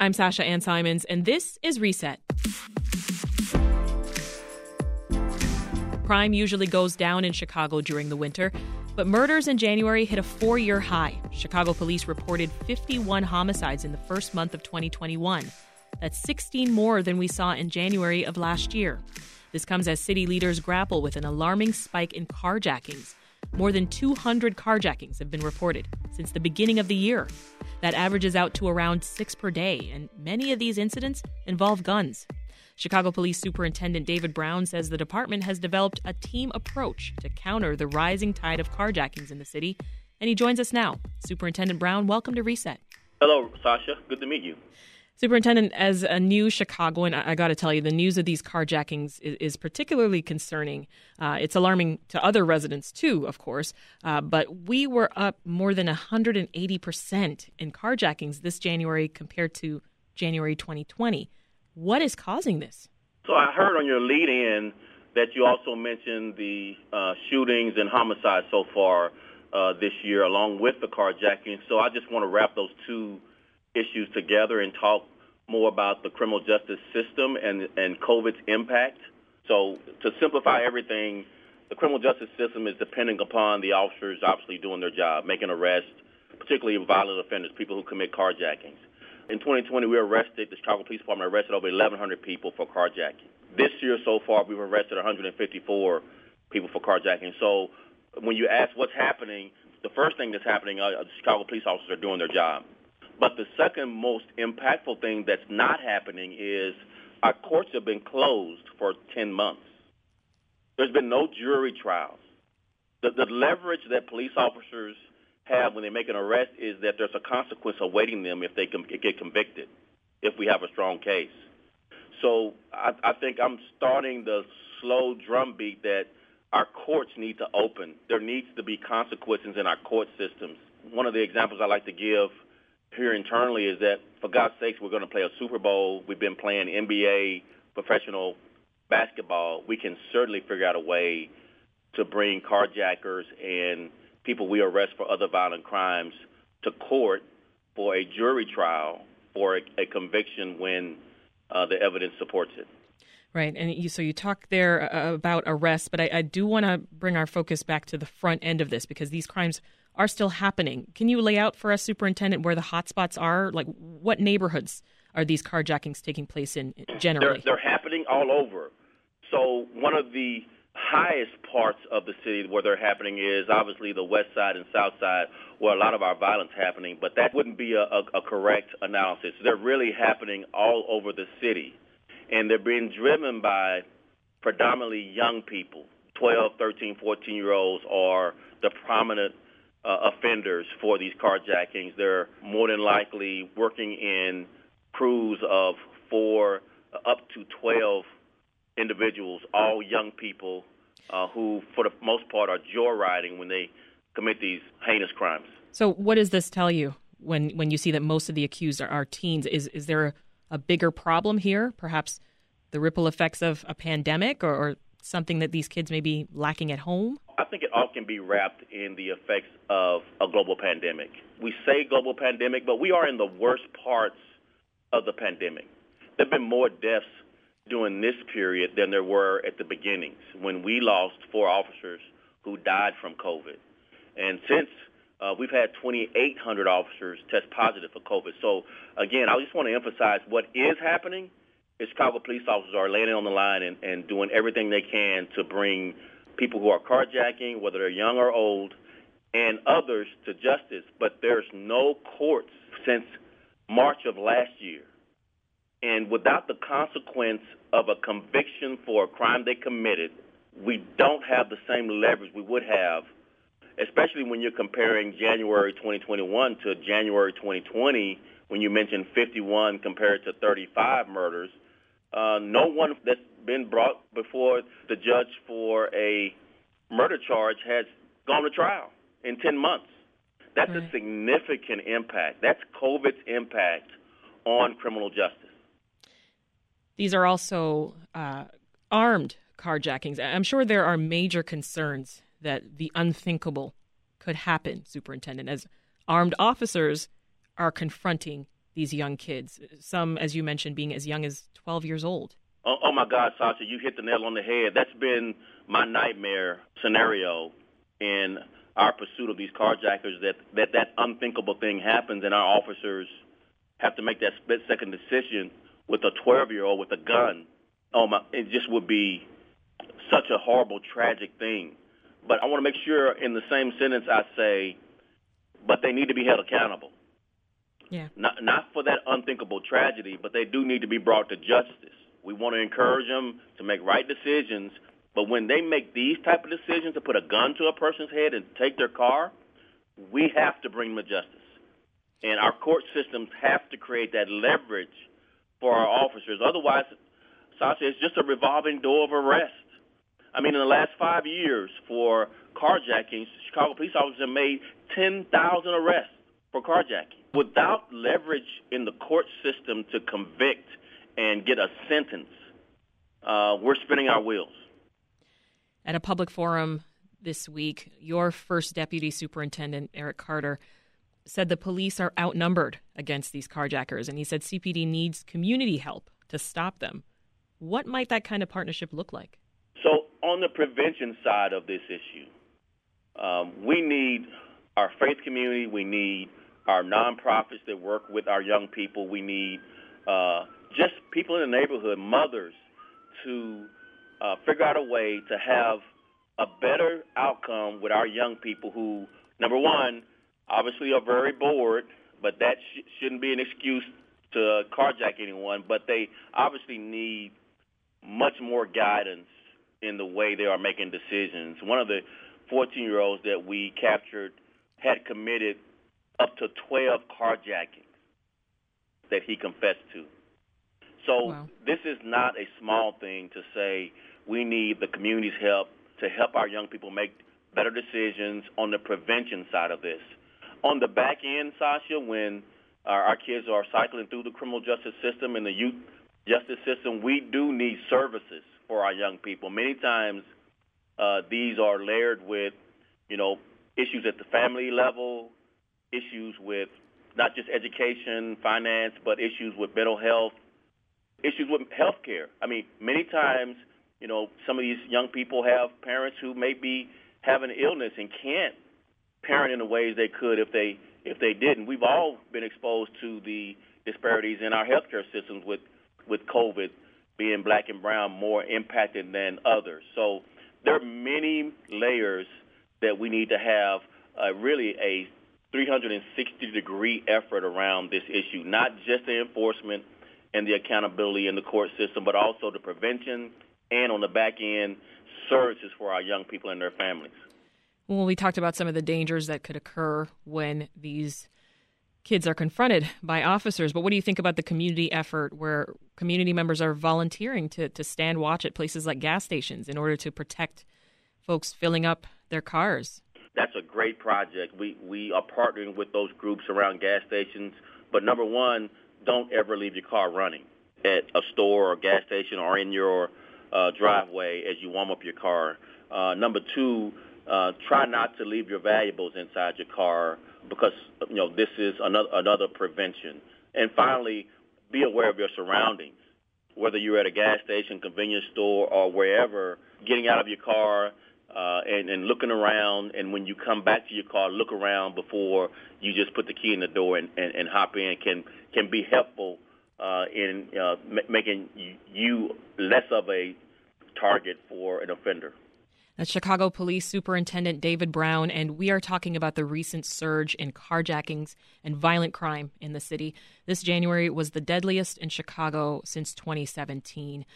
I'm Sasha Ann Simons, and this is Reset. Crime usually goes down in Chicago during the winter, but murders in January hit a four year high. Chicago police reported 51 homicides in the first month of 2021. That's 16 more than we saw in January of last year. This comes as city leaders grapple with an alarming spike in carjackings. More than 200 carjackings have been reported since the beginning of the year. That averages out to around six per day, and many of these incidents involve guns. Chicago Police Superintendent David Brown says the department has developed a team approach to counter the rising tide of carjackings in the city, and he joins us now. Superintendent Brown, welcome to Reset. Hello, Sasha. Good to meet you. Superintendent, as a new Chicagoan, I, I got to tell you, the news of these carjackings is, is particularly concerning. Uh, it's alarming to other residents, too, of course. Uh, but we were up more than 180% in carjackings this January compared to January 2020. What is causing this? So I heard on your lead in that you also mentioned the uh, shootings and homicides so far uh, this year, along with the carjacking. So I just want to wrap those two issues together and talk more about the criminal justice system and, and COVID's impact. So to simplify everything, the criminal justice system is depending upon the officers obviously doing their job, making arrests, particularly violent offenders, people who commit carjackings. In 2020, we arrested, the Chicago Police Department arrested over 1,100 people for carjacking. This year so far, we've arrested 154 people for carjacking. So when you ask what's happening, the first thing that's happening, uh, the Chicago police officers are doing their job. But the second most impactful thing that's not happening is our courts have been closed for 10 months. There's been no jury trials. The, the leverage that police officers have when they make an arrest is that there's a consequence awaiting them if they com- get convicted, if we have a strong case. So I, I think I'm starting the slow drumbeat that our courts need to open. There needs to be consequences in our court systems. One of the examples I like to give here internally is that, for God's sakes, we're going to play a Super Bowl. We've been playing NBA, professional basketball. We can certainly figure out a way to bring carjackers and people we arrest for other violent crimes to court for a jury trial for a, a conviction when uh, the evidence supports it. Right, and you, so you talk there uh, about arrests, but I, I do want to bring our focus back to the front end of this because these crimes are still happening. Can you lay out for us, Superintendent, where the hotspots are? Like, what neighborhoods are these carjackings taking place in generally? They're, they're happening all over. So, one of the highest parts of the city where they're happening is obviously the west side and south side where a lot of our violence happening, but that wouldn't be a, a, a correct analysis. They're really happening all over the city, and they're being driven by predominantly young people, 12, 13, 14 year olds are the prominent uh, offenders for these carjackings. They're more than likely working in crews of four up to 12 individuals, all young people uh, who, for the most part, are joyriding when they commit these heinous crimes. So, what does this tell you when when you see that most of the accused are, are teens? Is is there a, a, bigger problem here? Perhaps the ripple effects of a pandemic, or, or something that these kids may be lacking at home? I think it all can be wrapped in the effects of a global pandemic. We say global pandemic, but we are in the worst parts of the pandemic. There have been more deaths during this period than there were at the beginnings when we lost four officers who died from COVID. And since uh, we've had 2,800 officers test positive for COVID. So again, I just want to emphasize what is happening Chicago police officers are laying on the line and, and doing everything they can to bring people who are carjacking, whether they're young or old, and others to justice. But there's no courts since March of last year. And without the consequence of a conviction for a crime they committed, we don't have the same leverage we would have, especially when you're comparing January 2021 to January 2020, when you mentioned 51 compared to 35 murders. Uh, no one that's been brought before the judge for a murder charge has gone to trial in 10 months. That's right. a significant impact. That's COVID's impact on criminal justice. These are also uh, armed carjackings. I'm sure there are major concerns that the unthinkable could happen, Superintendent, as armed officers are confronting these young kids? Some, as you mentioned, being as young as 12 years old. Oh, oh my God, Sasha, you hit the nail on the head. That's been my nightmare scenario in our pursuit of these carjackers. That that that unthinkable thing happens, and our officers have to make that split second decision with a 12 year old with a gun. Oh my! It just would be such a horrible, tragic thing. But I want to make sure in the same sentence I say, but they need to be held accountable. Yeah. Not not for that unthinkable tragedy, but they do need to be brought to justice. We want to encourage them to make right decisions, but when they make these type of decisions to put a gun to a person's head and take their car, we have to bring them to justice. And our court systems have to create that leverage for our officers. Otherwise, Sasha, it's just a revolving door of arrest. I mean, in the last five years for carjacking, Chicago police officers have made 10,000 arrests for carjacking. Without leverage in the court system to convict and get a sentence, uh, we're spinning our wheels. At a public forum this week, your first deputy superintendent, Eric Carter, said the police are outnumbered against these carjackers, and he said CPD needs community help to stop them. What might that kind of partnership look like? So, on the prevention side of this issue, um, we need our faith community, we need our nonprofits that work with our young people, we need uh, just people in the neighborhood, mothers, to uh, figure out a way to have a better outcome with our young people who, number one, obviously are very bored, but that sh- shouldn't be an excuse to carjack anyone. But they obviously need much more guidance in the way they are making decisions. One of the 14 year olds that we captured had committed up to 12 carjackings that he confessed to. So wow. this is not a small thing to say we need the community's help to help our young people make better decisions on the prevention side of this. On the back end, Sasha, when our, our kids are cycling through the criminal justice system and the youth justice system, we do need services for our young people. Many times, uh, these are layered with, you know, issues at the family level, issues with not just education, finance, but issues with mental health, issues with health care. I mean, many times, you know, some of these young people have parents who may be having illness and can't parent in the ways they could if they if they didn't. We've all been exposed to the disparities in our healthcare systems with with COVID being black and brown more impacted than others. So there are many layers that we need to have uh, really a 360 degree effort around this issue, not just the enforcement and the accountability in the court system, but also the prevention and on the back end services for our young people and their families. Well, we talked about some of the dangers that could occur when these kids are confronted by officers. But what do you think about the community effort where community members are volunteering to, to stand watch at places like gas stations in order to protect folks filling up their cars? That's a great project. We we are partnering with those groups around gas stations. But number one, don't ever leave your car running at a store or gas station or in your uh, driveway as you warm up your car. Uh, number two, uh, try not to leave your valuables inside your car because you know this is another another prevention. And finally, be aware of your surroundings. Whether you're at a gas station, convenience store, or wherever, getting out of your car uh, and, and looking around. And when you come back to your car, look around before you just put the key in the door and, and, and hop in. Can can be helpful uh, in uh, m- making you less of a target for an offender. That's Chicago Police Superintendent David Brown, and we are talking about the recent surge in carjackings and violent crime in the city. This January was the deadliest in Chicago since 2017.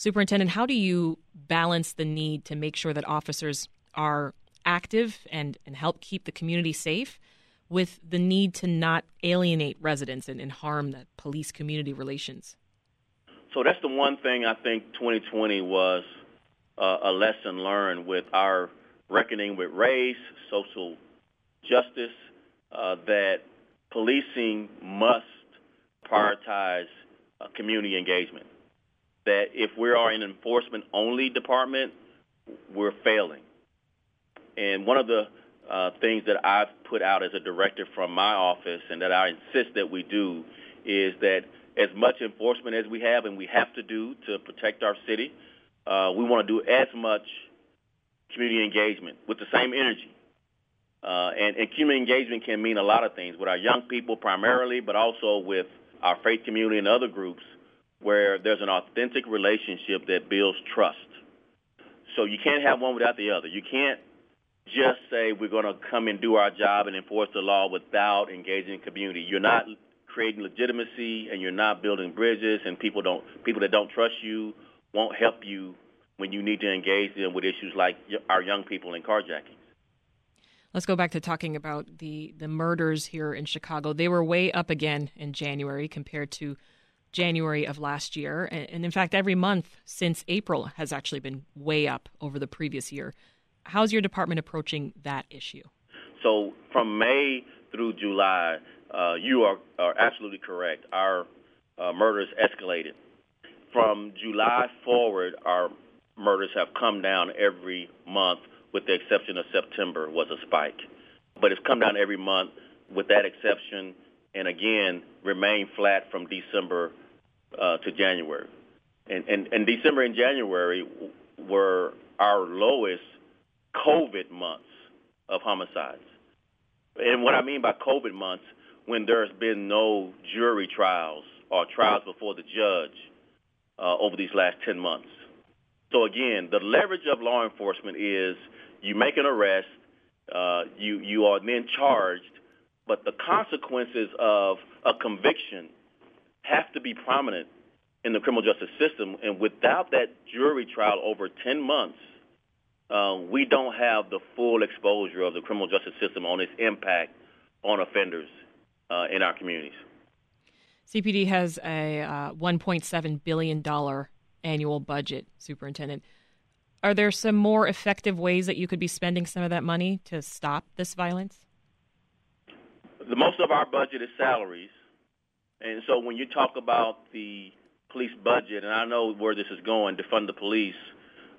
Superintendent, how do you balance the need to make sure that officers are active and, and help keep the community safe with the need to not alienate residents and, and harm the police community relations? So that's the one thing I think 2020 was uh, a lesson learned with our reckoning with race, social justice, uh, that policing must prioritize uh, community engagement. That if we are an enforcement only department, we're failing. And one of the uh, things that I've put out as a director from my office and that I insist that we do is that as much enforcement as we have and we have to do to protect our city, uh, we want to do as much community engagement with the same energy. Uh, and, and community engagement can mean a lot of things with our young people primarily, but also with our faith community and other groups where there's an authentic relationship that builds trust. So you can't have one without the other. You can't just say we're going to come and do our job and enforce the law without engaging the community. You're not creating legitimacy and you're not building bridges and people don't people that don't trust you won't help you when you need to engage them with issues like our young people in carjacking. Let's go back to talking about the the murders here in Chicago. They were way up again in January compared to January of last year, and in fact, every month since April has actually been way up over the previous year. How's your department approaching that issue? So, from May through July, uh, you are, are absolutely correct. Our uh, murders escalated. From July forward, our murders have come down every month, with the exception of September was a spike. But it's come down every month with that exception, and again, remain flat from December uh, to January. And, and, and December and January were our lowest COVID months of homicides. And what I mean by COVID months when there's been no jury trials or trials before the judge uh, over these last 10 months. So again, the leverage of law enforcement is you make an arrest, uh, you you are then charged, but the consequences of a conviction have to be prominent in the criminal justice system. And without that jury trial over 10 months, uh, we don't have the full exposure of the criminal justice system on its impact on offenders uh, in our communities. CPD has a uh, $1.7 billion annual budget, Superintendent. Are there some more effective ways that you could be spending some of that money to stop this violence? The most of our budget is salaries. And so when you talk about the police budget, and I know where this is going to fund the police,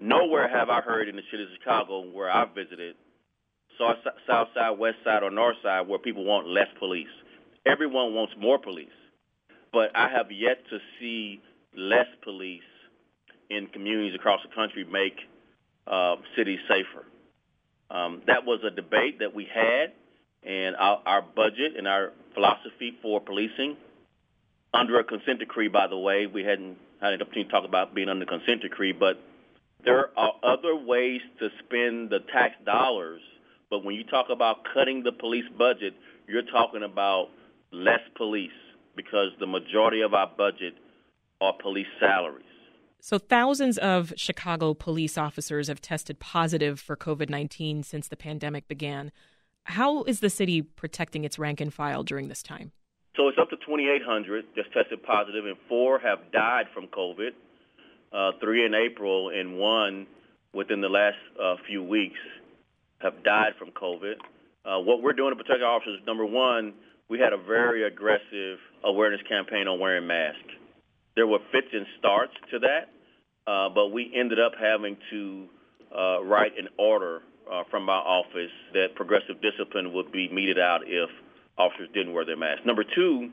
nowhere have I heard in the city of Chicago where I've visited, south side, west side, or north side, where people want less police. Everyone wants more police, but I have yet to see less police in communities across the country make uh, cities safer. Um, that was a debate that we had, and our, our budget and our philosophy for policing under a consent decree, by the way, we hadn't had an opportunity to talk about being under consent decree, but there are other ways to spend the tax dollars. But when you talk about cutting the police budget, you're talking about less police because the majority of our budget are police salaries. So, thousands of Chicago police officers have tested positive for COVID 19 since the pandemic began. How is the city protecting its rank and file during this time? So, it's up to 2,800 just tested positive, and four have died from COVID, uh, three in April, and one within the last uh, few weeks have died from COVID. Uh, what we're doing to protect our officers, number one, we had a very aggressive awareness campaign on wearing masks. There were fits and starts to that, uh, but we ended up having to uh, write an order uh, from my office that progressive discipline would be meted out if officers didn't wear their masks. Number two,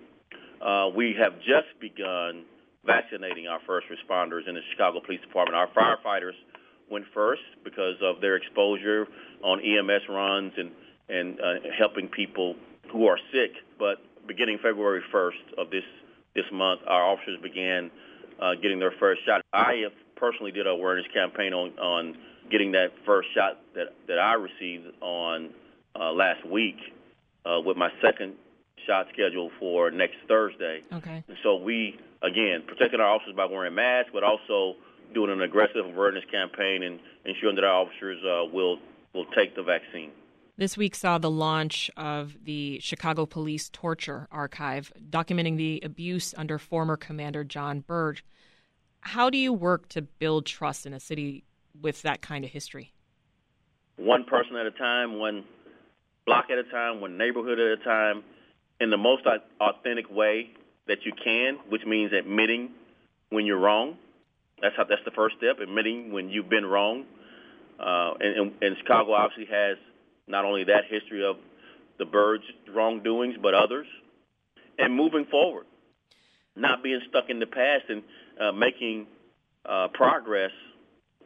uh, we have just begun vaccinating our first responders in the Chicago Police Department. Our firefighters went first because of their exposure on EMS runs and and uh, helping people who are sick. But beginning February 1st of this this month, our officers began uh, getting their first shot. I have personally did a awareness campaign on on getting that first shot that that I received on uh, last week, uh, with my second shot scheduled for next Thursday. Okay. And so we again protecting our officers by wearing masks, but also doing an aggressive awareness campaign and ensuring that our officers uh, will will take the vaccine. This week saw the launch of the Chicago Police Torture Archive, documenting the abuse under former Commander Jon Burge. How do you work to build trust in a city with that kind of history? One person at a time, one block at a time, one neighborhood at a time, in the most authentic way that you can, which means admitting when you're wrong. That's how. That's the first step. Admitting when you've been wrong. Uh, and, and, and Chicago obviously has not only that history of the Burge's wrongdoings, but others, and moving forward. not being stuck in the past and uh, making uh, progress.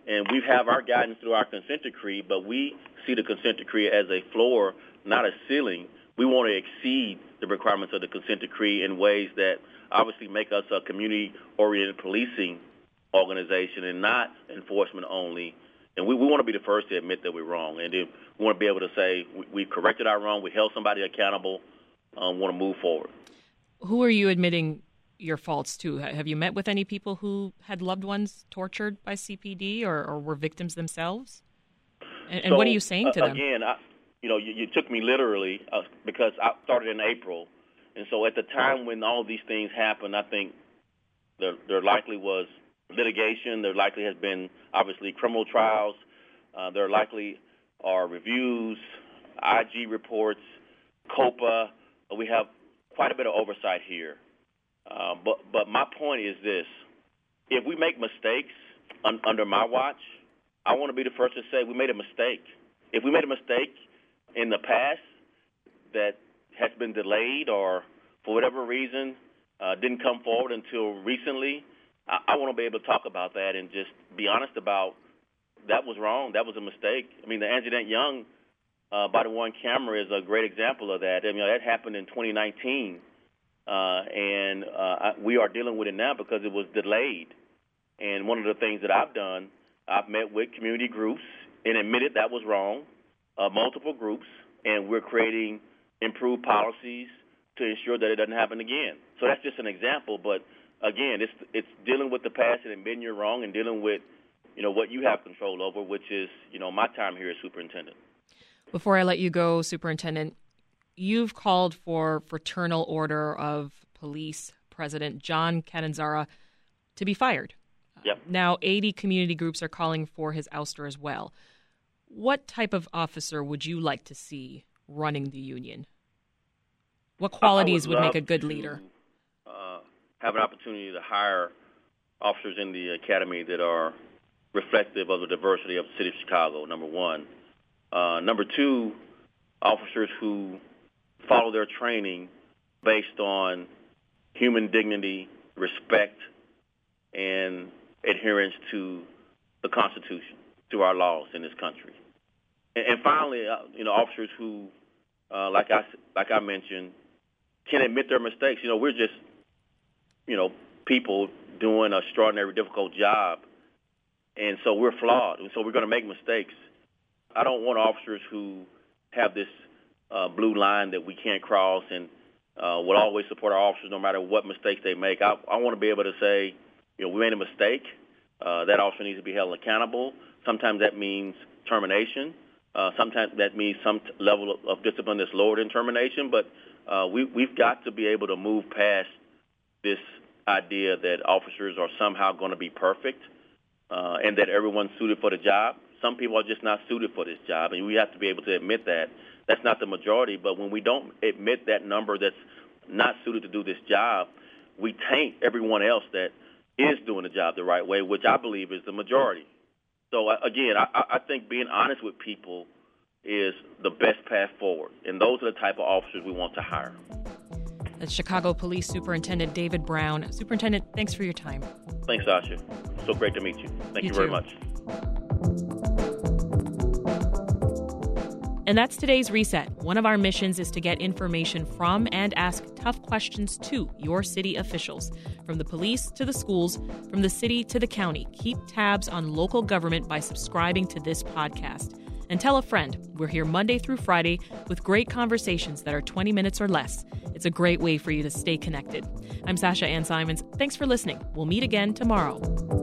And we have our guidance through our consent decree, but we see the consent decree as a floor, not a ceiling. We want to exceed the requirements of the consent decree in ways that obviously make us a community-oriented policing organization and not enforcement only. And we, we want to be the first to admit that we're wrong. And then we want to be able to say we, we corrected our wrong, we held somebody accountable, um, want to move forward. Who are you admitting your faults to? Have you met with any people who had loved ones tortured by CPD or, or were victims themselves? And, and so, what are you saying to uh, them? Again, I, you know, you, you took me literally uh, because I started in April, and so at the time when all these things happened, I think there, there likely was litigation. There likely has been obviously criminal trials. Uh, there likely are reviews, IG reports, COPA. We have quite a bit of oversight here. Uh, but but my point is this: if we make mistakes un- under my watch, I want to be the first to say we made a mistake. If we made a mistake in the past that has been delayed or for whatever reason uh, didn't come forward until recently, I, I want to be able to talk about that and just be honest about that was wrong. That was a mistake. I mean, the Anjanette Young uh, body worn camera is a great example of that. I mean, that happened in 2019, uh, and uh, we are dealing with it now because it was delayed. And one of the things that I've done, I've met with community groups and admitted that was wrong, uh, multiple groups, and we're creating improved policies to ensure that it doesn't happen again. So that's just an example, but again, it's it's dealing with the past and admitting you're wrong and dealing with you know what you have control over, which is you know my time here as superintendent. Before I let you go, Superintendent, you've called for fraternal order of police president John Catanzara to be fired. Yep. Now, 80 community groups are calling for his ouster as well. What type of officer would you like to see running the union? What qualities would, would make a good to, leader? Uh, have an opportunity to hire officers in the academy that are reflective of the diversity of the city of Chicago, number one. Uh, number two, officers who follow their training based on human dignity, respect, and adherence to the Constitution, to our laws in this country. And, and finally, uh, you know, officers who, uh, like I like I mentioned, can admit their mistakes. You know, we're just, you know, people doing an extraordinary, difficult job, and so we're flawed, and so we're going to make mistakes. I don't want officers who have this uh, blue line that we can't cross and uh, will always support our officers no matter what mistakes they make. I, I want to be able to say, you know, we made a mistake. Uh, that officer needs to be held accountable. Sometimes that means termination. Uh, sometimes that means some t- level of, of discipline that's lower than termination. But uh, we, we've got to be able to move past this idea that officers are somehow going to be perfect uh, and that everyone's suited for the job. Some people are just not suited for this job, and we have to be able to admit that. That's not the majority, but when we don't admit that number that's not suited to do this job, we taint everyone else that is doing the job the right way, which I believe is the majority. So uh, again, I, I think being honest with people is the best path forward, and those are the type of officers we want to hire. That's Chicago Police Superintendent David Brown. Superintendent, thanks for your time. Thanks, Sasha. So great to meet you. Thank you, you very much. And that's today's reset. One of our missions is to get information from and ask tough questions to your city officials, from the police to the schools, from the city to the county. Keep tabs on local government by subscribing to this podcast. And tell a friend. We're here Monday through Friday with great conversations that are 20 minutes or less. It's a great way for you to stay connected. I'm Sasha Ann Simons. Thanks for listening. We'll meet again tomorrow.